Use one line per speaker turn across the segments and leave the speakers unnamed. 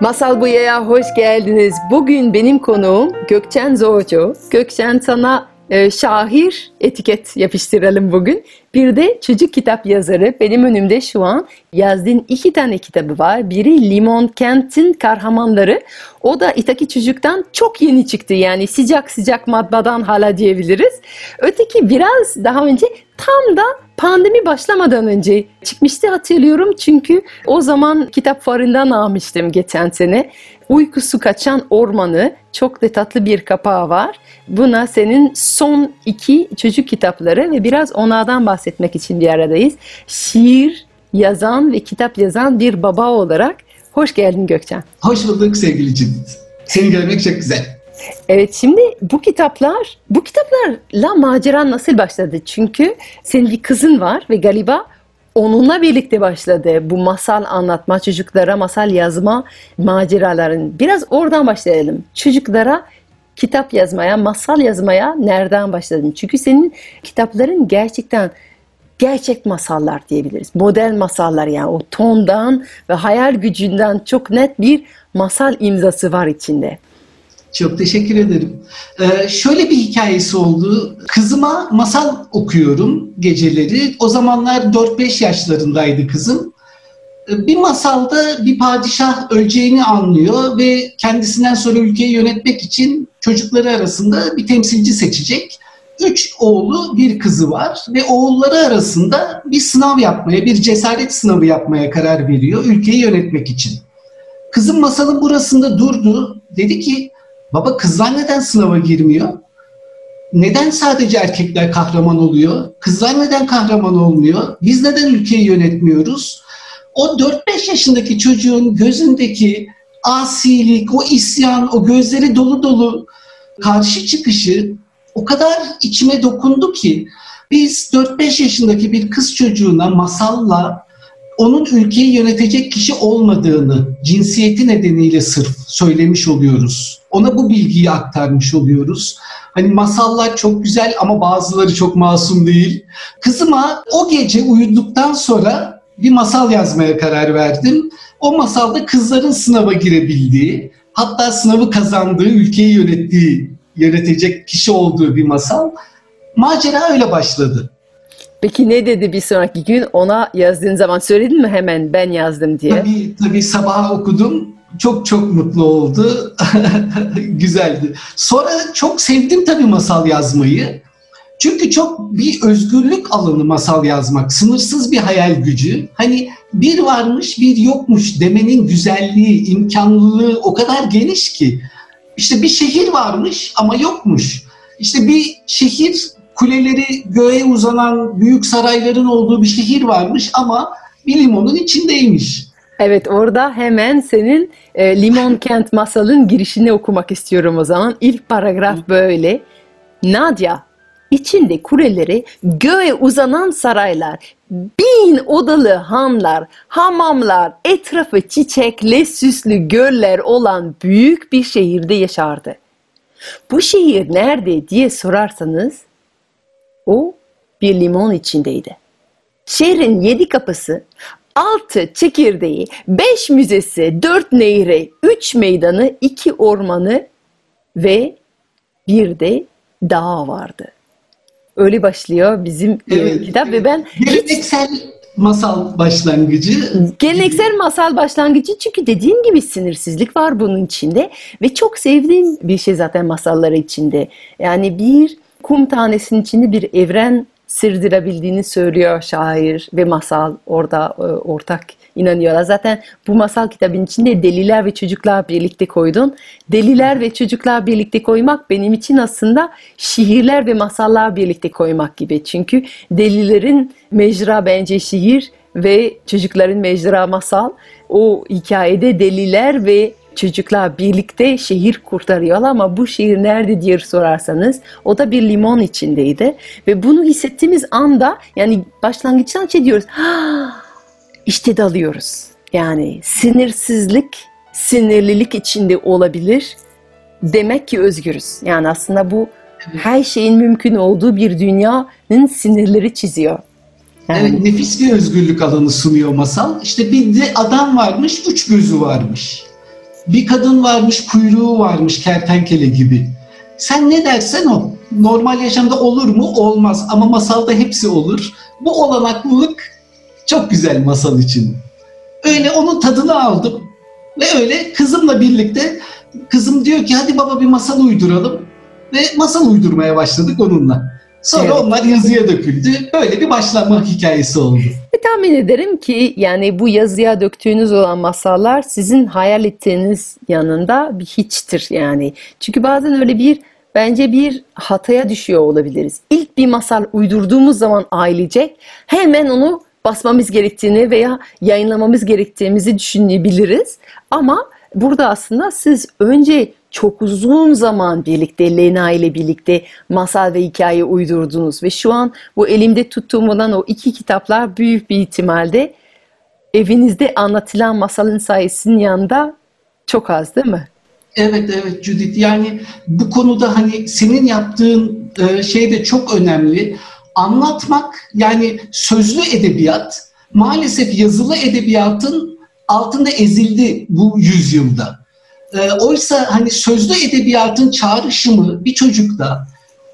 Masal Buya'ya hoş geldiniz. Bugün benim konuğum Gökçen Zoğucu. Gökçen sana e, şahir etiket yapıştıralım bugün. Bir de çocuk kitap yazarı. Benim önümde şu an yazdığın iki tane kitabı var. Biri Limon Kent'in Kahramanları. O da İtaki Çocuk'tan çok yeni çıktı. Yani sıcak sıcak matbadan hala diyebiliriz. Öteki biraz daha önce tam da pandemi başlamadan önce çıkmıştı hatırlıyorum. Çünkü o zaman kitap fuarından almıştım geçen sene. Uykusu Kaçan Ormanı çok da tatlı bir kapağı var. Buna senin son iki çocuk kitapları ve biraz onlardan bahsetmek için bir aradayız. Şiir yazan ve kitap yazan bir baba olarak hoş geldin Gökçen.
Hoş bulduk sevgili Cimit. Seni görmek çok güzel.
Evet şimdi bu kitaplar, bu kitaplarla maceran nasıl başladı? Çünkü senin bir kızın var ve galiba onunla birlikte başladı bu masal anlatma, çocuklara masal yazma maceraların. Biraz oradan başlayalım. Çocuklara kitap yazmaya, masal yazmaya nereden başladın? Çünkü senin kitapların gerçekten gerçek masallar diyebiliriz. Modern masallar yani o tondan ve hayal gücünden çok net bir masal imzası var içinde.
Çok teşekkür ederim. Ee, şöyle bir hikayesi oldu. Kızıma masal okuyorum geceleri. O zamanlar 4-5 yaşlarındaydı kızım. Ee, bir masalda bir padişah öleceğini anlıyor ve kendisinden sonra ülkeyi yönetmek için çocukları arasında bir temsilci seçecek. Üç oğlu bir kızı var ve oğulları arasında bir sınav yapmaya, bir cesaret sınavı yapmaya karar veriyor ülkeyi yönetmek için. Kızım masalın burasında durdu. Dedi ki Baba kızlar neden sınava girmiyor? Neden sadece erkekler kahraman oluyor? Kızlar neden kahraman olmuyor? Biz neden ülkeyi yönetmiyoruz? O 4-5 yaşındaki çocuğun gözündeki asilik, o isyan, o gözleri dolu dolu karşı çıkışı o kadar içime dokundu ki biz 4-5 yaşındaki bir kız çocuğuna masalla onun ülkeyi yönetecek kişi olmadığını cinsiyeti nedeniyle sırf söylemiş oluyoruz. Ona bu bilgiyi aktarmış oluyoruz. Hani masallar çok güzel ama bazıları çok masum değil. Kızıma o gece uyuduktan sonra bir masal yazmaya karar verdim. O masalda kızların sınava girebildiği, hatta sınavı kazandığı, ülkeyi yönettiği, yönetecek kişi olduğu bir masal. Macera öyle başladı.
Peki ne dedi bir sonraki gün ona yazdığın zaman söyledin mi hemen ben yazdım diye?
Tabii tabii sabah okudum. Çok çok mutlu oldu. Güzeldi. Sonra çok sevdim tabii masal yazmayı. Çünkü çok bir özgürlük alanı masal yazmak. Sınırsız bir hayal gücü. Hani bir varmış bir yokmuş demenin güzelliği, imkanlılığı o kadar geniş ki. İşte bir şehir varmış ama yokmuş. İşte bir şehir kuleleri göğe uzanan büyük sarayların olduğu bir şehir varmış ama bir limonun içindeymiş.
Evet orada hemen senin e, Limon Kent masalın girişini okumak istiyorum o zaman. İlk paragraf böyle. Nadia içinde kuleleri göğe uzanan saraylar, bin odalı hanlar, hamamlar, etrafı çiçekle süslü göller olan büyük bir şehirde yaşardı. Bu şehir nerede diye sorarsanız o bir limon içindeydi. Şehrin yedi kapısı, altı çekirdeği, beş müzesi, dört nehri, üç meydanı, iki ormanı ve bir de dağ vardı. Öyle başlıyor bizim evet, kitap ve ben
geleneksel hiç... masal başlangıcı.
Geleneksel masal başlangıcı çünkü dediğim gibi sinirsizlik var bunun içinde ve çok sevdiğim bir şey zaten masalları içinde. Yani bir kum tanesinin içinde bir evren sırdırabildiğini söylüyor şair ve masal orada e, ortak inanıyorlar. Zaten bu masal kitabın içinde deliler ve çocuklar birlikte koydun. Deliler ve çocuklar birlikte koymak benim için aslında şiirler ve masallar birlikte koymak gibi. Çünkü delilerin mecra bence şiir ve çocukların mecra masal. O hikayede deliler ve çocuklar birlikte şehir kurtarıyorlar ama bu şehir nerede diye sorarsanız o da bir limon içindeydi. Ve bunu hissettiğimiz anda yani başlangıçtan şey diyoruz. "Ha, işte dalıyoruz. Yani sinirsizlik, sinirlilik içinde olabilir. Demek ki özgürüz. Yani aslında bu her şeyin mümkün olduğu bir dünyanın sinirleri çiziyor. Yani
Evet, nefis bir özgürlük alanı sunuyor masal. İşte bir de adam varmış, üç gözü varmış. Bir kadın varmış, kuyruğu varmış kertenkele gibi. Sen ne dersen o. Normal yaşamda olur mu? Olmaz. Ama masalda hepsi olur. Bu olanaklılık çok güzel masal için. Öyle onun tadını aldım. Ve öyle kızımla birlikte kızım diyor ki hadi baba bir masal uyduralım. Ve masal uydurmaya başladık onunla. Sonra
Evet.
onlar yazıya döküldü. Böyle bir başlama hikayesi oldu.
Ve tahmin ederim ki yani bu yazıya döktüğünüz olan masallar sizin hayal ettiğiniz yanında bir hiçtir yani. Çünkü bazen öyle bir bence bir hataya düşüyor olabiliriz. İlk bir masal uydurduğumuz zaman ailecek hemen onu basmamız gerektiğini veya yayınlamamız gerektiğimizi düşünebiliriz. Ama burada aslında siz önce çok uzun zaman birlikte Lena ile birlikte masal ve hikaye uydurdunuz ve şu an bu elimde tuttuğum olan o iki kitaplar büyük bir ihtimalle evinizde anlatılan masalın sayesinin yanında çok az değil mi?
Evet evet Judith yani bu konuda hani senin yaptığın e, şey de çok önemli. Anlatmak yani sözlü edebiyat maalesef yazılı edebiyatın altında ezildi bu yüzyılda. E, oysa hani sözlü edebiyatın çağrışımı bir çocukta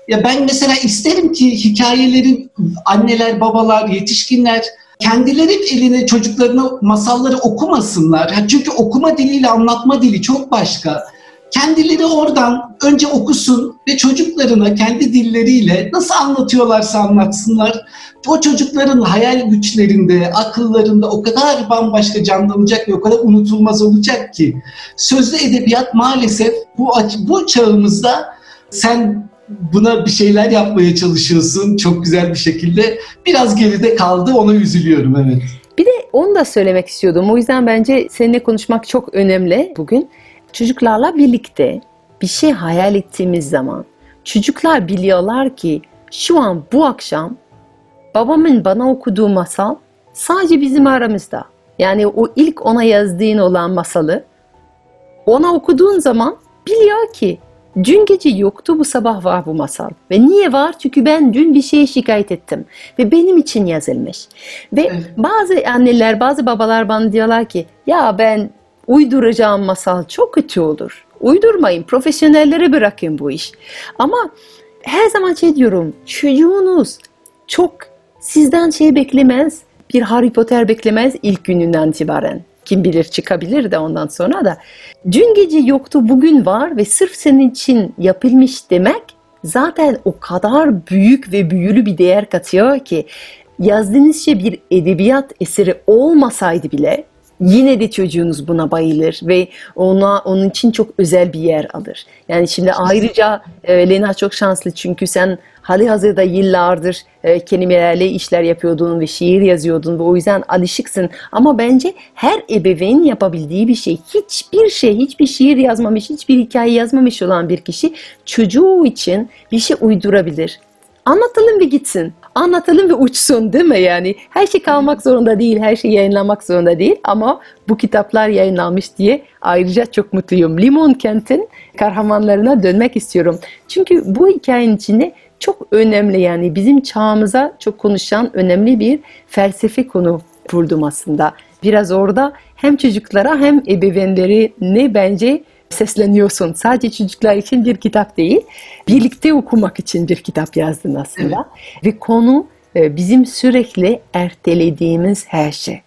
ya ben mesela isterim ki hikayelerin anneler, babalar, yetişkinler kendileri eline çocuklarına masalları okumasınlar. Çünkü okuma diliyle anlatma dili çok başka. Kendileri oradan önce okusun ve çocuklarına kendi dilleriyle nasıl anlatıyorlarsa anlatsınlar. O çocukların hayal güçlerinde, akıllarında o kadar bambaşka canlanacak ve o kadar unutulmaz olacak ki. Sözlü edebiyat maalesef bu bu çağımızda sen buna bir şeyler yapmaya çalışıyorsun çok güzel bir şekilde. Biraz geride kaldı ona üzülüyorum evet.
Bir de onu da söylemek istiyordum. O yüzden bence seninle konuşmak çok önemli bugün. Çocuklarla birlikte bir şey hayal ettiğimiz zaman çocuklar biliyorlar ki şu an bu akşam babamın bana okuduğu masal sadece bizim aramızda. Yani o ilk ona yazdığın olan masalı ona okuduğun zaman biliyor ki dün gece yoktu bu sabah var bu masal. Ve niye var? Çünkü ben dün bir şeye şikayet ettim. Ve benim için yazılmış. Ve bazı anneler, bazı babalar bana diyorlar ki ya ben uyduracağım masal çok kötü olur. Uydurmayın, profesyonellere bırakın bu iş. Ama her zaman şey diyorum, çocuğunuz çok sizden şey beklemez, bir Harry Potter beklemez ilk gününden itibaren. Kim bilir çıkabilir de ondan sonra da. Dün gece yoktu, bugün var ve sırf senin için yapılmış demek zaten o kadar büyük ve büyülü bir değer katıyor ki yazdığınız şey bir edebiyat eseri olmasaydı bile yine de çocuğunuz buna bayılır ve ona onun için çok özel bir yer alır. Yani şimdi ayrıca e, Lena çok şanslı çünkü sen hali hazırda yıllardır e, kelimelerle işler yapıyordun ve şiir yazıyordun ve o yüzden alışıksın. Ama bence her ebeveyn yapabildiği bir şey. Hiçbir şey, hiçbir şiir yazmamış, hiçbir hikaye yazmamış olan bir kişi çocuğu için bir şey uydurabilir. Anlatalım ve gitsin. Anlatalım ve uçsun değil mi yani? Her şey kalmak zorunda değil, her şey yayınlanmak zorunda değil ama bu kitaplar yayınlanmış diye ayrıca çok mutluyum. Limon Kent'in kahramanlarına dönmek istiyorum. Çünkü bu hikayenin içinde çok önemli yani bizim çağımıza çok konuşan önemli bir felsefe konu buldum aslında. Biraz orada hem çocuklara hem ebeveynleri ne bence sesleniyorsun. Sadece çocuklar için bir kitap değil, birlikte okumak için bir kitap yazdın aslında. Ve konu e, bizim sürekli ertelediğimiz her şey.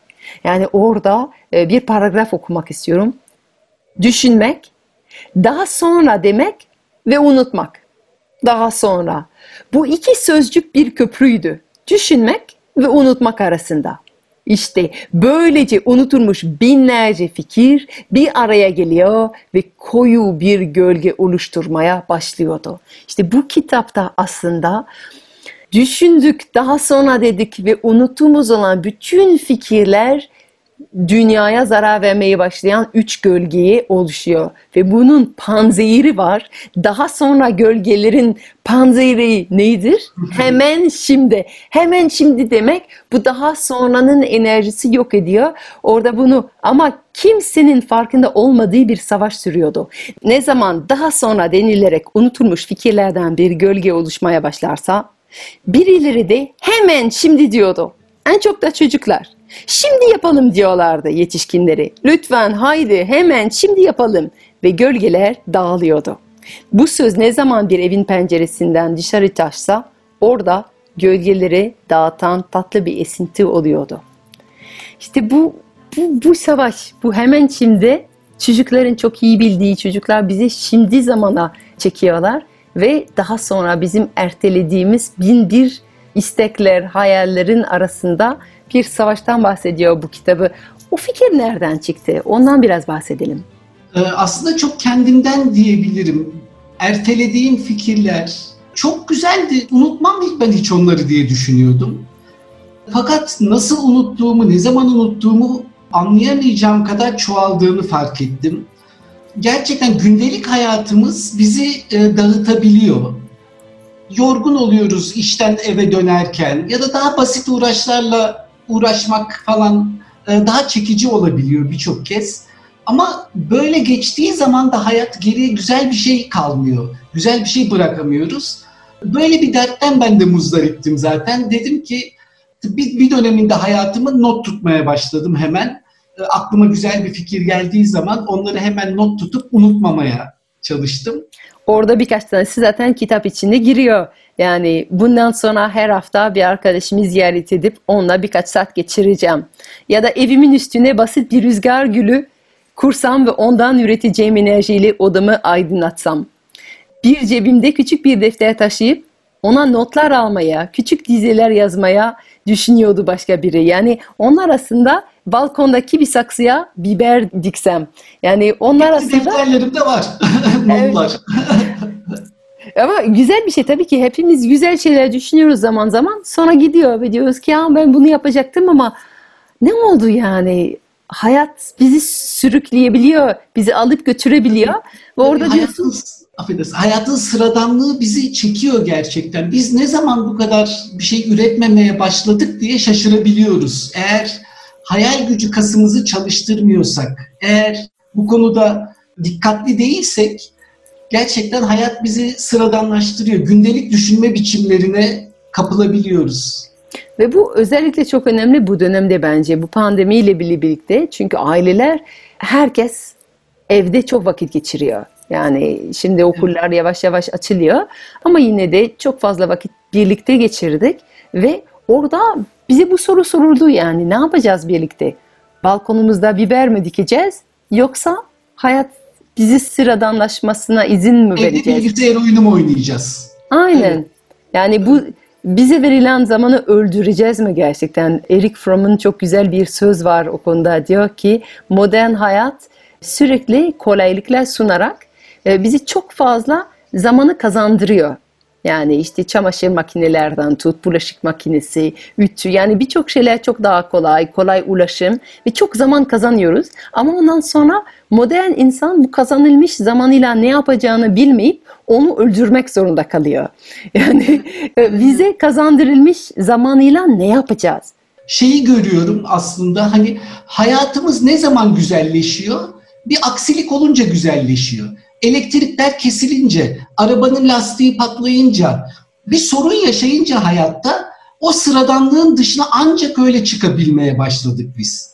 Yani orada e, bir paragraf okumak istiyorum. Düşünmek, daha sonra demek ve unutmak. Daha sonra. Bu iki sözcük bir köprüydü. Düşünmek ve unutmak arasında. İşte böylece unutulmuş binlerce fikir bir araya geliyor ve koyu bir gölge oluşturmaya başlıyordu. İşte bu kitapta aslında düşündük, daha sonra dedik ve unuttuğumuz olan bütün fikirler dünyaya zarar vermeye başlayan üç gölgeyi oluşuyor. Ve bunun panzehiri var. Daha sonra gölgelerin panzehiri nedir? Hemen şimdi. Hemen şimdi demek bu daha sonranın enerjisi yok ediyor. Orada bunu ama kimsenin farkında olmadığı bir savaş sürüyordu. Ne zaman daha sonra denilerek unutulmuş fikirlerden bir gölge oluşmaya başlarsa birileri de hemen şimdi diyordu. En çok da çocuklar. Şimdi yapalım diyorlardı yetişkinleri. Lütfen haydi hemen şimdi yapalım. Ve gölgeler dağılıyordu. Bu söz ne zaman bir evin penceresinden dışarı taşsa orada gölgeleri dağıtan tatlı bir esinti oluyordu. İşte bu, bu, bu savaş, bu hemen şimdi çocukların çok iyi bildiği çocuklar bizi şimdi zamana çekiyorlar ve daha sonra bizim ertelediğimiz bin bir istekler, hayallerin arasında bir savaştan bahsediyor bu kitabı. O fikir nereden çıktı? Ondan biraz bahsedelim.
Ee, aslında çok kendimden diyebilirim. Ertelediğim fikirler çok güzeldi. Unutmam ben hiç onları diye düşünüyordum. Fakat nasıl unuttuğumu, ne zaman unuttuğumu anlayamayacağım kadar çoğaldığını fark ettim. Gerçekten gündelik hayatımız bizi e, dağıtabiliyor. Yorgun oluyoruz işten eve dönerken ya da daha basit uğraşlarla uğraşmak falan e, daha çekici olabiliyor birçok kez. Ama böyle geçtiği zaman da hayat geriye güzel bir şey kalmıyor. Güzel bir şey bırakamıyoruz. Böyle bir dertten ben de muzdariptim zaten. Dedim ki bir, bir döneminde hayatımı not tutmaya başladım hemen. E, aklıma güzel bir fikir geldiği zaman onları hemen not tutup unutmamaya çalıştım.
Orada birkaç tanesi zaten kitap içinde giriyor. Yani bundan sonra her hafta bir arkadaşımı ziyaret edip onunla birkaç saat geçireceğim. Ya da evimin üstüne basit bir rüzgar gülü kursam ve ondan üreteceğim enerjiyle odamı aydınlatsam. Bir cebimde küçük bir defter taşıyıp ona notlar almaya, küçük dizeler yazmaya düşünüyordu başka biri. Yani onlar aslında balkondaki bir saksıya biber diksem. Yani onlar aslında...
Defterlerimde var notlar.
Ama güzel bir şey tabii ki. Hepimiz güzel şeyler düşünüyoruz zaman zaman. Sonra gidiyor. Ve diyoruz ki ya ben bunu yapacaktım ama ne oldu yani? Hayat bizi sürükleyebiliyor bizi alıp götürebiliyor. Ve orada
hayatın,
diyorsun
affedersin, hayatın sıradanlığı bizi çekiyor gerçekten. Biz ne zaman bu kadar bir şey üretmemeye başladık diye şaşırabiliyoruz. Eğer hayal gücü kasımızı çalıştırmıyorsak, eğer bu konuda dikkatli değilsek gerçekten hayat bizi sıradanlaştırıyor. Gündelik düşünme biçimlerine kapılabiliyoruz.
Ve bu özellikle çok önemli bu dönemde bence bu pandemiyle birlikte. Çünkü aileler herkes evde çok vakit geçiriyor. Yani şimdi okullar yavaş yavaş açılıyor ama yine de çok fazla vakit birlikte geçirdik ve orada bize bu soru soruldu yani ne yapacağız birlikte? Balkonumuzda biber mi dikeceğiz yoksa hayat bizi sıradanlaşmasına izin mi
Evde
vereceğiz?
bilgisayar oyunu mu oynayacağız?
Aynen.
Evet.
Yani bu bize verilen zamanı öldüreceğiz mi gerçekten? Eric Fromm'un çok güzel bir söz var o konuda. Diyor ki modern hayat sürekli kolaylıklar sunarak e, bizi çok fazla zamanı kazandırıyor. Yani işte çamaşır makinelerden tut, bulaşık makinesi, ütü yani birçok şeyler çok daha kolay, kolay ulaşım ve çok zaman kazanıyoruz. Ama ondan sonra modern insan bu kazanılmış zamanıyla ne yapacağını bilmeyip onu öldürmek zorunda kalıyor. Yani e, bize kazandırılmış zamanıyla ne yapacağız?
Şeyi görüyorum aslında hani hayatımız ne zaman güzelleşiyor? Bir aksilik olunca güzelleşiyor. Elektrikler kesilince, arabanın lastiği patlayınca, bir sorun yaşayınca hayatta o sıradanlığın dışına ancak öyle çıkabilmeye başladık biz.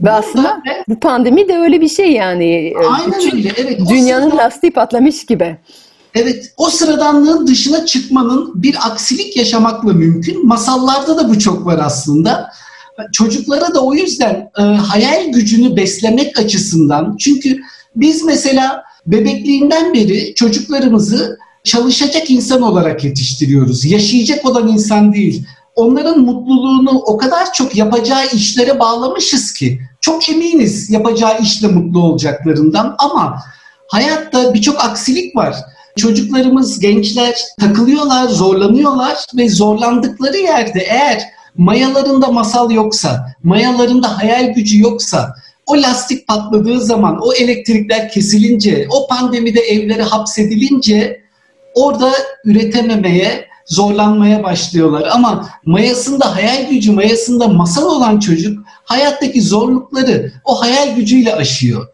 Ve aslında
Ve-
bu pandemi de öyle bir şey yani.
Aynen öyle. Evet.
Dünyanın
sıradan-
lastiği patlamış gibi.
Evet, o sıradanlığın dışına çıkmanın bir aksilik yaşamakla mümkün. Masallarda da bu çok var aslında. Çocuklara da o yüzden e, hayal gücünü beslemek açısından çünkü biz mesela bebekliğinden beri çocuklarımızı çalışacak insan olarak yetiştiriyoruz. Yaşayacak olan insan değil. Onların mutluluğunu o kadar çok yapacağı işlere bağlamışız ki çok eminiz yapacağı işle mutlu olacaklarından ama hayatta birçok aksilik var. Çocuklarımız, gençler takılıyorlar, zorlanıyorlar ve zorlandıkları yerde eğer mayalarında masal yoksa, mayalarında hayal gücü yoksa, o lastik patladığı zaman, o elektrikler kesilince, o pandemide evlere hapsedilince orada üretememeye, zorlanmaya başlıyorlar. Ama mayasında hayal gücü, mayasında masal olan çocuk hayattaki zorlukları o hayal gücüyle aşıyor.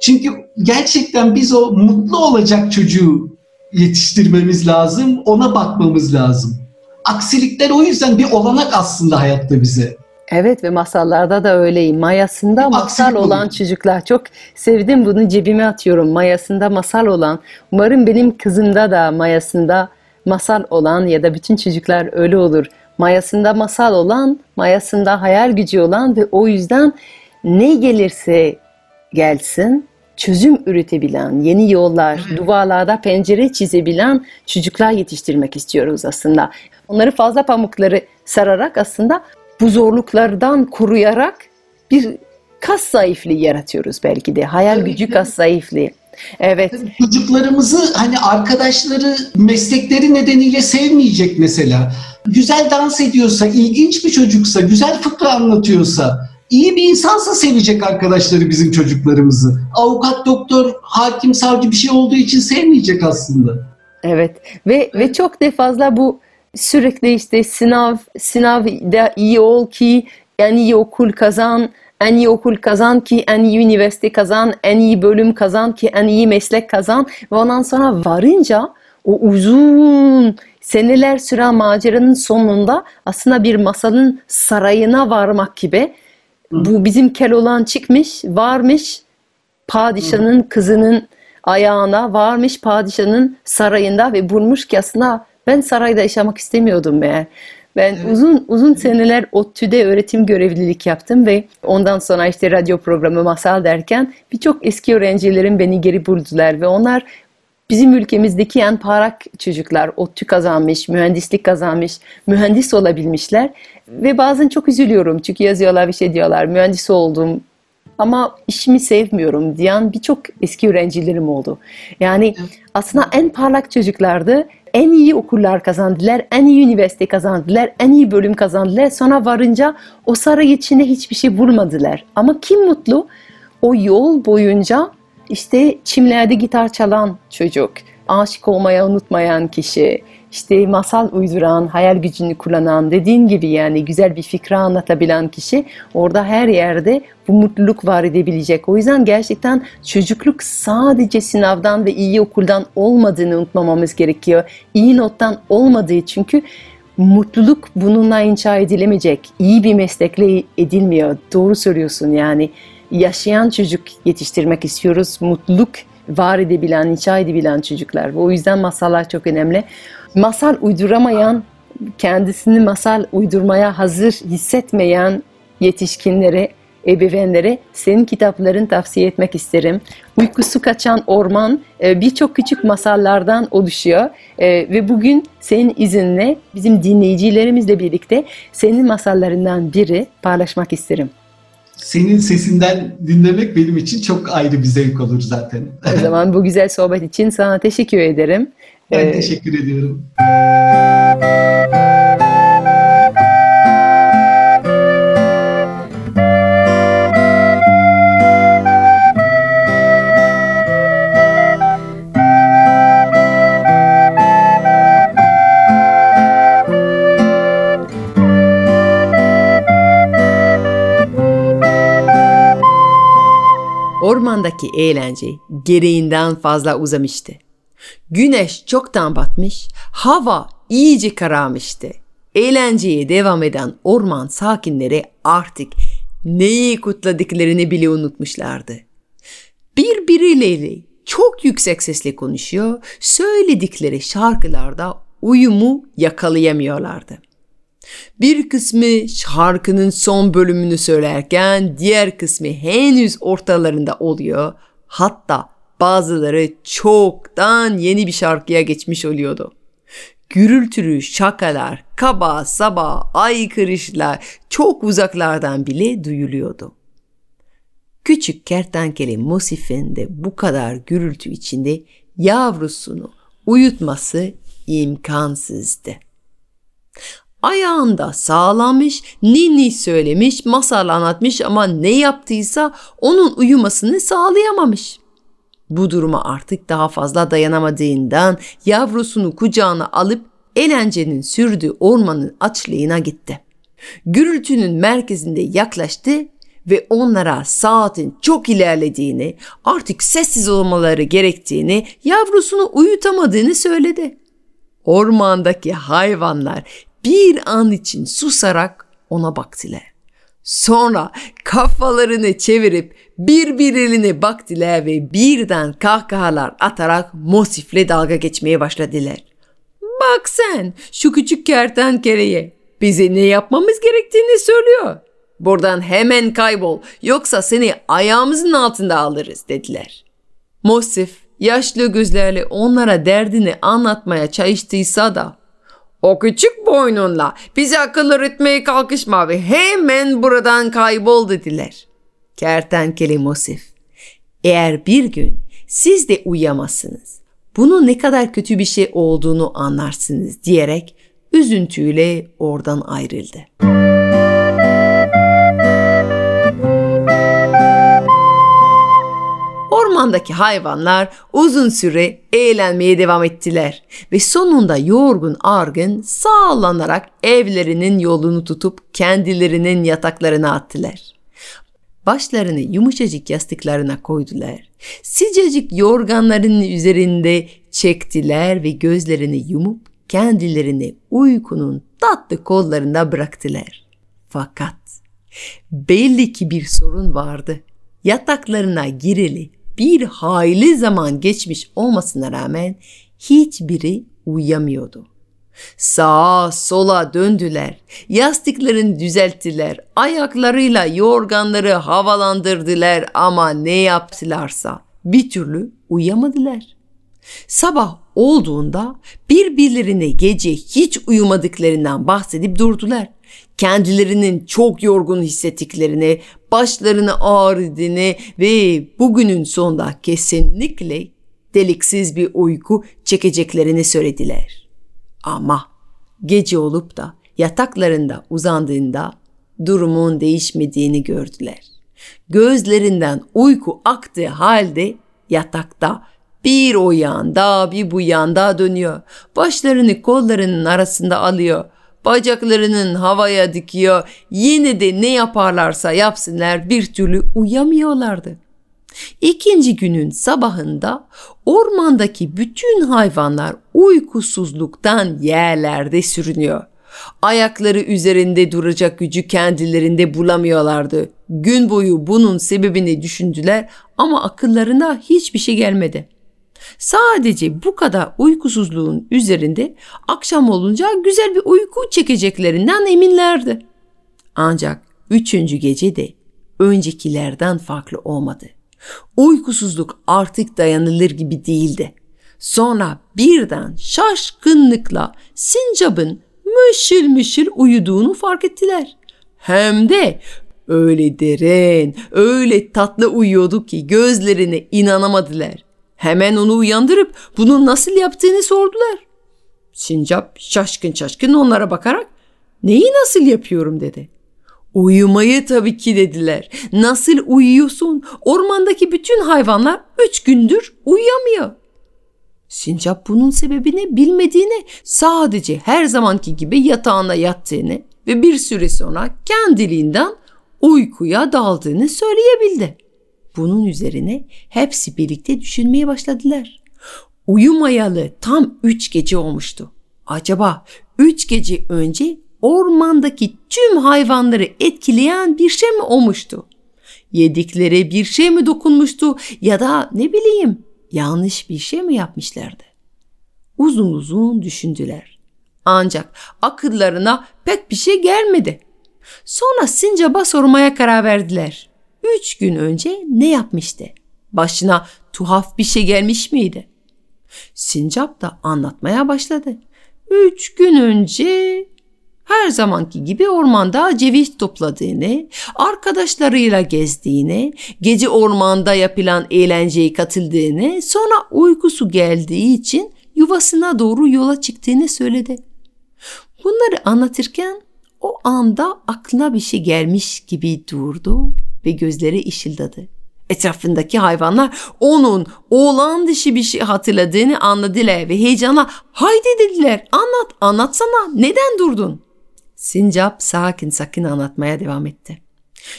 Çünkü gerçekten biz o mutlu olacak çocuğu yetiştirmemiz lazım, ona bakmamız lazım. Aksilikler o yüzden bir olanak aslında hayatta bize.
Evet ve masallarda da öyleyim. Mayasında masal olan çocuklar. Çok sevdim bunu cebime atıyorum. Mayasında masal olan. Umarım benim kızımda da mayasında masal olan ya da bütün çocuklar öyle olur. Mayasında masal olan, mayasında hayal gücü olan ve o yüzden ne gelirse gelsin çözüm üretebilen, yeni yollar, duvarlarda pencere çizebilen çocuklar yetiştirmek istiyoruz aslında. Onları fazla pamukları sararak aslında bu zorluklardan koruyarak bir kas zayıflığı yaratıyoruz belki de. Hayal
Tabii
gücü
ki.
kas zayıflığı. Evet.
Çocuklarımızı hani arkadaşları meslekleri nedeniyle sevmeyecek mesela. Güzel dans ediyorsa, ilginç bir çocuksa, güzel fıkra anlatıyorsa, iyi bir insansa sevecek arkadaşları bizim çocuklarımızı. Avukat, doktor, hakim, savcı bir şey olduğu için sevmeyecek aslında.
Evet ve ve çok da fazla bu sürekli işte sınav sınavda iyi ol ki en iyi okul kazan, en iyi okul kazan ki en iyi üniversite kazan, en iyi bölüm kazan ki en iyi meslek kazan. Ve ondan sonra varınca o uzun seneler süren maceranın sonunda aslında bir masalın sarayına varmak gibi bu bizim Keloğlan çıkmış, varmış padişahın kızının ayağına varmış padişahın sarayında ve bulmuş ki aslında ben sarayda yaşamak istemiyordum meğer. Ben uzun uzun seneler ODTÜ'de öğretim görevlilik yaptım ve ondan sonra işte radyo programı masal derken birçok eski öğrencilerim beni geri buldular ve onlar bizim ülkemizdeki en parlak çocuklar ODTÜ kazanmış, mühendislik kazanmış, mühendis olabilmişler ve bazen çok üzülüyorum çünkü yazıyorlar bir şey diyorlar mühendis oldum ama işimi sevmiyorum diyen birçok eski öğrencilerim oldu. Yani aslında en parlak çocuklardı. En iyi okullar kazandılar, en iyi üniversite kazandılar, en iyi bölüm kazandılar. Sonra varınca o saray içinde hiçbir şey bulmadılar. Ama kim mutlu? O yol boyunca işte çimlerde gitar çalan çocuk, aşık olmayı unutmayan kişi, işte masal uyduran, hayal gücünü kullanan, dediğin gibi yani güzel bir fikri anlatabilen kişi orada her yerde bu mutluluk var edebilecek. O yüzden gerçekten çocukluk sadece sınavdan ve iyi okuldan olmadığını unutmamamız gerekiyor. İyi nottan olmadığı çünkü mutluluk bununla inşa edilemeyecek. İyi bir meslekle edilmiyor. Doğru söylüyorsun yani. Yaşayan çocuk yetiştirmek istiyoruz. Mutluluk var edebilen, inşa edebilen çocuklar. O yüzden masallar çok önemli. Masal uyduramayan, kendisini masal uydurmaya hazır hissetmeyen yetişkinlere, ebeveynlere senin kitapların tavsiye etmek isterim. Uykusu Kaçan Orman e, birçok küçük masallardan oluşuyor E, ve bugün senin izinle bizim dinleyicilerimizle birlikte senin masallarından biri paylaşmak isterim.
Senin sesinden dinlemek benim için çok ayrı bir zevk olur zaten.
O zaman bu güzel sohbet için sana teşekkür ederim.
Ben
Ee,
teşekkür ediyorum.
Ormandaki eğlence gereğinden fazla uzamıştı. Güneş çoktan batmış, hava iyice kararmıştı. Eğlenceye devam eden orman sakinleri artık neyi kutladıklarını bile unutmuşlardı. Birbirleriyle çok yüksek sesle konuşuyor, söyledikleri şarkılarda uyumu yakalayamıyorlardı. Bir kısmı şarkının son bölümünü söylerken diğer kısmı henüz ortalarında oluyor. Hatta bazıları çoktan yeni bir şarkıya geçmiş oluyordu. Gürültülü şakalar, kaba saba, aykırışlar çok uzaklardan bile duyuluyordu. Küçük kertenkele Musif'in de bu kadar gürültü içinde yavrusunu uyutması imkansızdı. Ayağında sağlamış, ninni söylemiş, masal anlatmış ama ne yaptıysa onun uyumasını sağlayamamış. Bu duruma artık daha fazla dayanamadığından yavrusunu kucağına alıp eğlencenin sürdüğü ormanın açlığına gitti. Gürültünün merkezinde yaklaştı ve onlara saatin çok ilerlediğini, artık sessiz olmaları gerektiğini, yavrusunu uyutamadığını söyledi. Ormandaki hayvanlar bir an için susarak ona baktılar. Sonra kafalarını çevirip birbirlerine baktılar ve birden kahkahalar atarak Mosif'le dalga geçmeye başladılar. Bak sen şu küçük kertenkeleye bize ne yapmamız gerektiğini söylüyor. Buradan hemen kaybol yoksa seni ayağımızın altında alırız dediler. Mosif yaşlı gözlerle onlara derdini anlatmaya çalıştıysa da o küçük boynunla bize akıl öğretmeye kalkışma ve hemen buradan kaybol dediler. Kertenkele Mosif, eğer bir gün siz de uyuyamazsınız, bunun ne kadar kötü bir şey olduğunu anlarsınız diyerek üzüntüyle oradan ayrıldı. Ormandaki hayvanlar uzun süre eğlenmeye devam ettiler ve sonunda yorgun argın sağlanarak evlerinin yolunu tutup kendilerinin yataklarına attılar. Başlarını yumuşacık yastıklarına koydular. Sıcacık yorganların üzerinde çektiler ve gözlerini yumup kendilerini uykunun tatlı kollarında bıraktılar. Fakat belli ki bir sorun vardı. Yataklarına gireli bir hayli zaman geçmiş olmasına rağmen hiçbiri uyuyamıyordu. Sağa sola döndüler, yastıklarını düzelttiler, ayaklarıyla yorganları havalandırdılar ama ne yaptılarsa bir türlü uyuyamadılar. Sabah olduğunda birbirlerine gece hiç uyumadıklarından bahsedip durdular. Kendilerinin çok yorgun hissettiklerini, başlarını ağrıdığını ve bugünün sonunda kesinlikle deliksiz bir uyku çekeceklerini söylediler. Ama gece olup da yataklarında uzandığında durumun değişmediğini gördüler. Gözlerinden uyku aktığı halde yatakta bir o yanda bir bu yanda dönüyor. Başlarını kollarının arasında alıyor. Bacaklarının havaya dikiyor. Yine de ne yaparlarsa yapsınlar bir türlü uyamıyorlardı. İkinci günün sabahında ormandaki bütün hayvanlar uykusuzluktan yerlerde sürünüyor. Ayakları üzerinde duracak gücü kendilerinde bulamıyorlardı. Gün boyu bunun sebebini düşündüler ama akıllarına hiçbir şey gelmedi. Sadece bu kadar uykusuzluğun üzerinde akşam olunca güzel bir uyku çekeceklerinden eminlerdi. Ancak üçüncü gece de öncekilerden farklı olmadı. Uykusuzluk artık dayanılır gibi değildi. Sonra birden şaşkınlıkla sincapın mışıl mışıl uyuduğunu fark ettiler. Hem de öyle derin, öyle tatlı uyuyordu ki gözlerine inanamadılar. Hemen onu uyandırıp bunu nasıl yaptığını sordular. Sincap şaşkın şaşkın onlara bakarak neyi nasıl yapıyorum dedi. Uyumayı tabii ki dediler. Nasıl uyuyorsun? Ormandaki bütün hayvanlar üç gündür uyuyamıyor. Sincap bunun sebebini bilmediğini, sadece her zamanki gibi yatağına yattığını ve bir süre sonra kendiliğinden uykuya daldığını söyleyebildi. Bunun üzerine hepsi birlikte düşünmeye başladılar. Uyumayalı tam üç gece olmuştu. Acaba üç gece önce ormandaki tüm hayvanları etkileyen bir şey mi olmuştu? Yedikleri bir şey mi dokunmuştu ya da ne bileyim yanlış bir şey mi yapmışlardı? Uzun uzun düşündüler. Ancak akıllarına pek bir şey gelmedi. Sonra Sincap'a sormaya karar verdiler. Üç gün önce ne yapmıştı? Başına tuhaf bir şey gelmiş miydi? Sincap da anlatmaya başladı. Üç gün önce her zamanki gibi ormanda ceviz topladığını, arkadaşlarıyla gezdiğini, gece ormanda yapılan eğlenceye katıldığını, sonra uykusu geldiği için yuvasına doğru yola çıktığını söyledi. Bunları anlatırken o anda aklına bir şey gelmiş gibi durdu ve gözleri ışıldadı. Etrafındaki hayvanlar onun oğlan dışı bir şey hatırladığını anladılar ve heyecanla haydi dediler anlat anlatsana neden durdun? Sincap sakin sakin anlatmaya devam etti.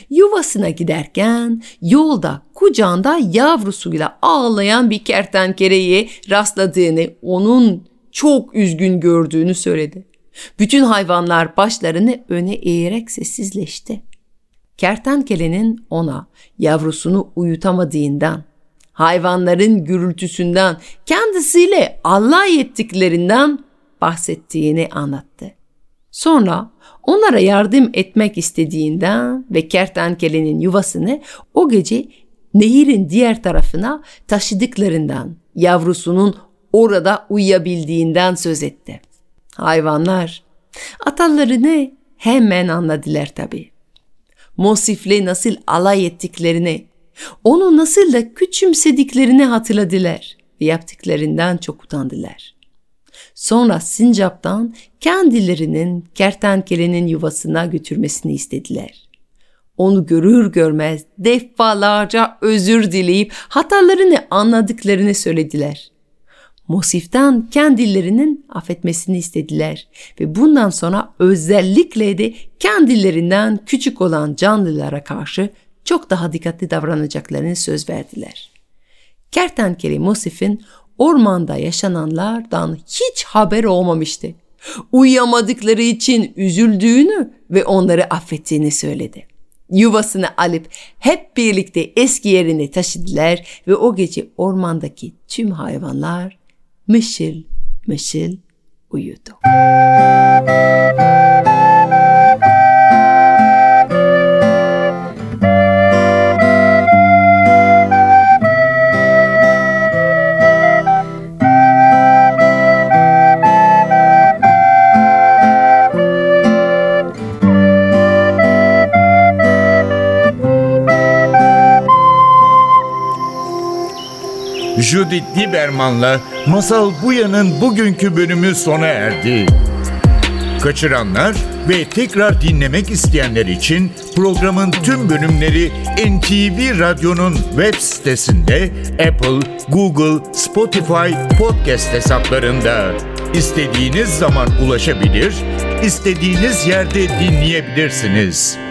Yuvasına giderken yolda kucağında yavrusuyla ağlayan bir kertenkeleye rastladığını, onun çok üzgün gördüğünü söyledi. Bütün hayvanlar başlarını öne eğerek sessizleşti. Kertenkelenin ona yavrusunu uyutamadığından, hayvanların gürültüsünden, kendisiyle alay ettiklerinden bahsettiğini anlattı. Sonra onlara yardım etmek istediğinden ve kertenkelenin yuvasını o gece nehirin diğer tarafına taşıdıklarından, yavrusunun orada uyuyabildiğinden söz etti. Hayvanlar atalarını hemen anladılar tabii. Mosif'le nasıl alay ettiklerini, onu nasıl da küçümsediklerini hatırladılar ve yaptıklarından çok utandılar. Sonra sincaptan kendilerinin kertenkelenin yuvasına götürmesini istediler. Onu görür görmez defalarca özür dileyip hatalarını anladıklarını söylediler. Mosif'ten kendilerinin affetmesini istediler ve bundan sonra özellikle de kendilerinden küçük olan canlılara karşı çok daha dikkatli davranacaklarını söz verdiler. Kertenkele Mosif'in ormanda yaşananlardan hiç haber olmamıştı. Uyuyamadıkları için üzüldüğünü ve onları affettiğini söyledi. Yuvasını alıp hep birlikte eski yerine taşıdılar ve o gece ormandaki tüm hayvanlar mışıl mışıl uyudu.
Judith Lieberman'la Masal Buya'nın bugünkü bölümü sona erdi. Kaçıranlar ve tekrar dinlemek isteyenler için programın tüm bölümleri NTV Radyo'nun web sitesinde Apple, Google, Spotify podcast hesaplarında istediğiniz zaman ulaşabilir, istediğiniz yerde dinleyebilirsiniz.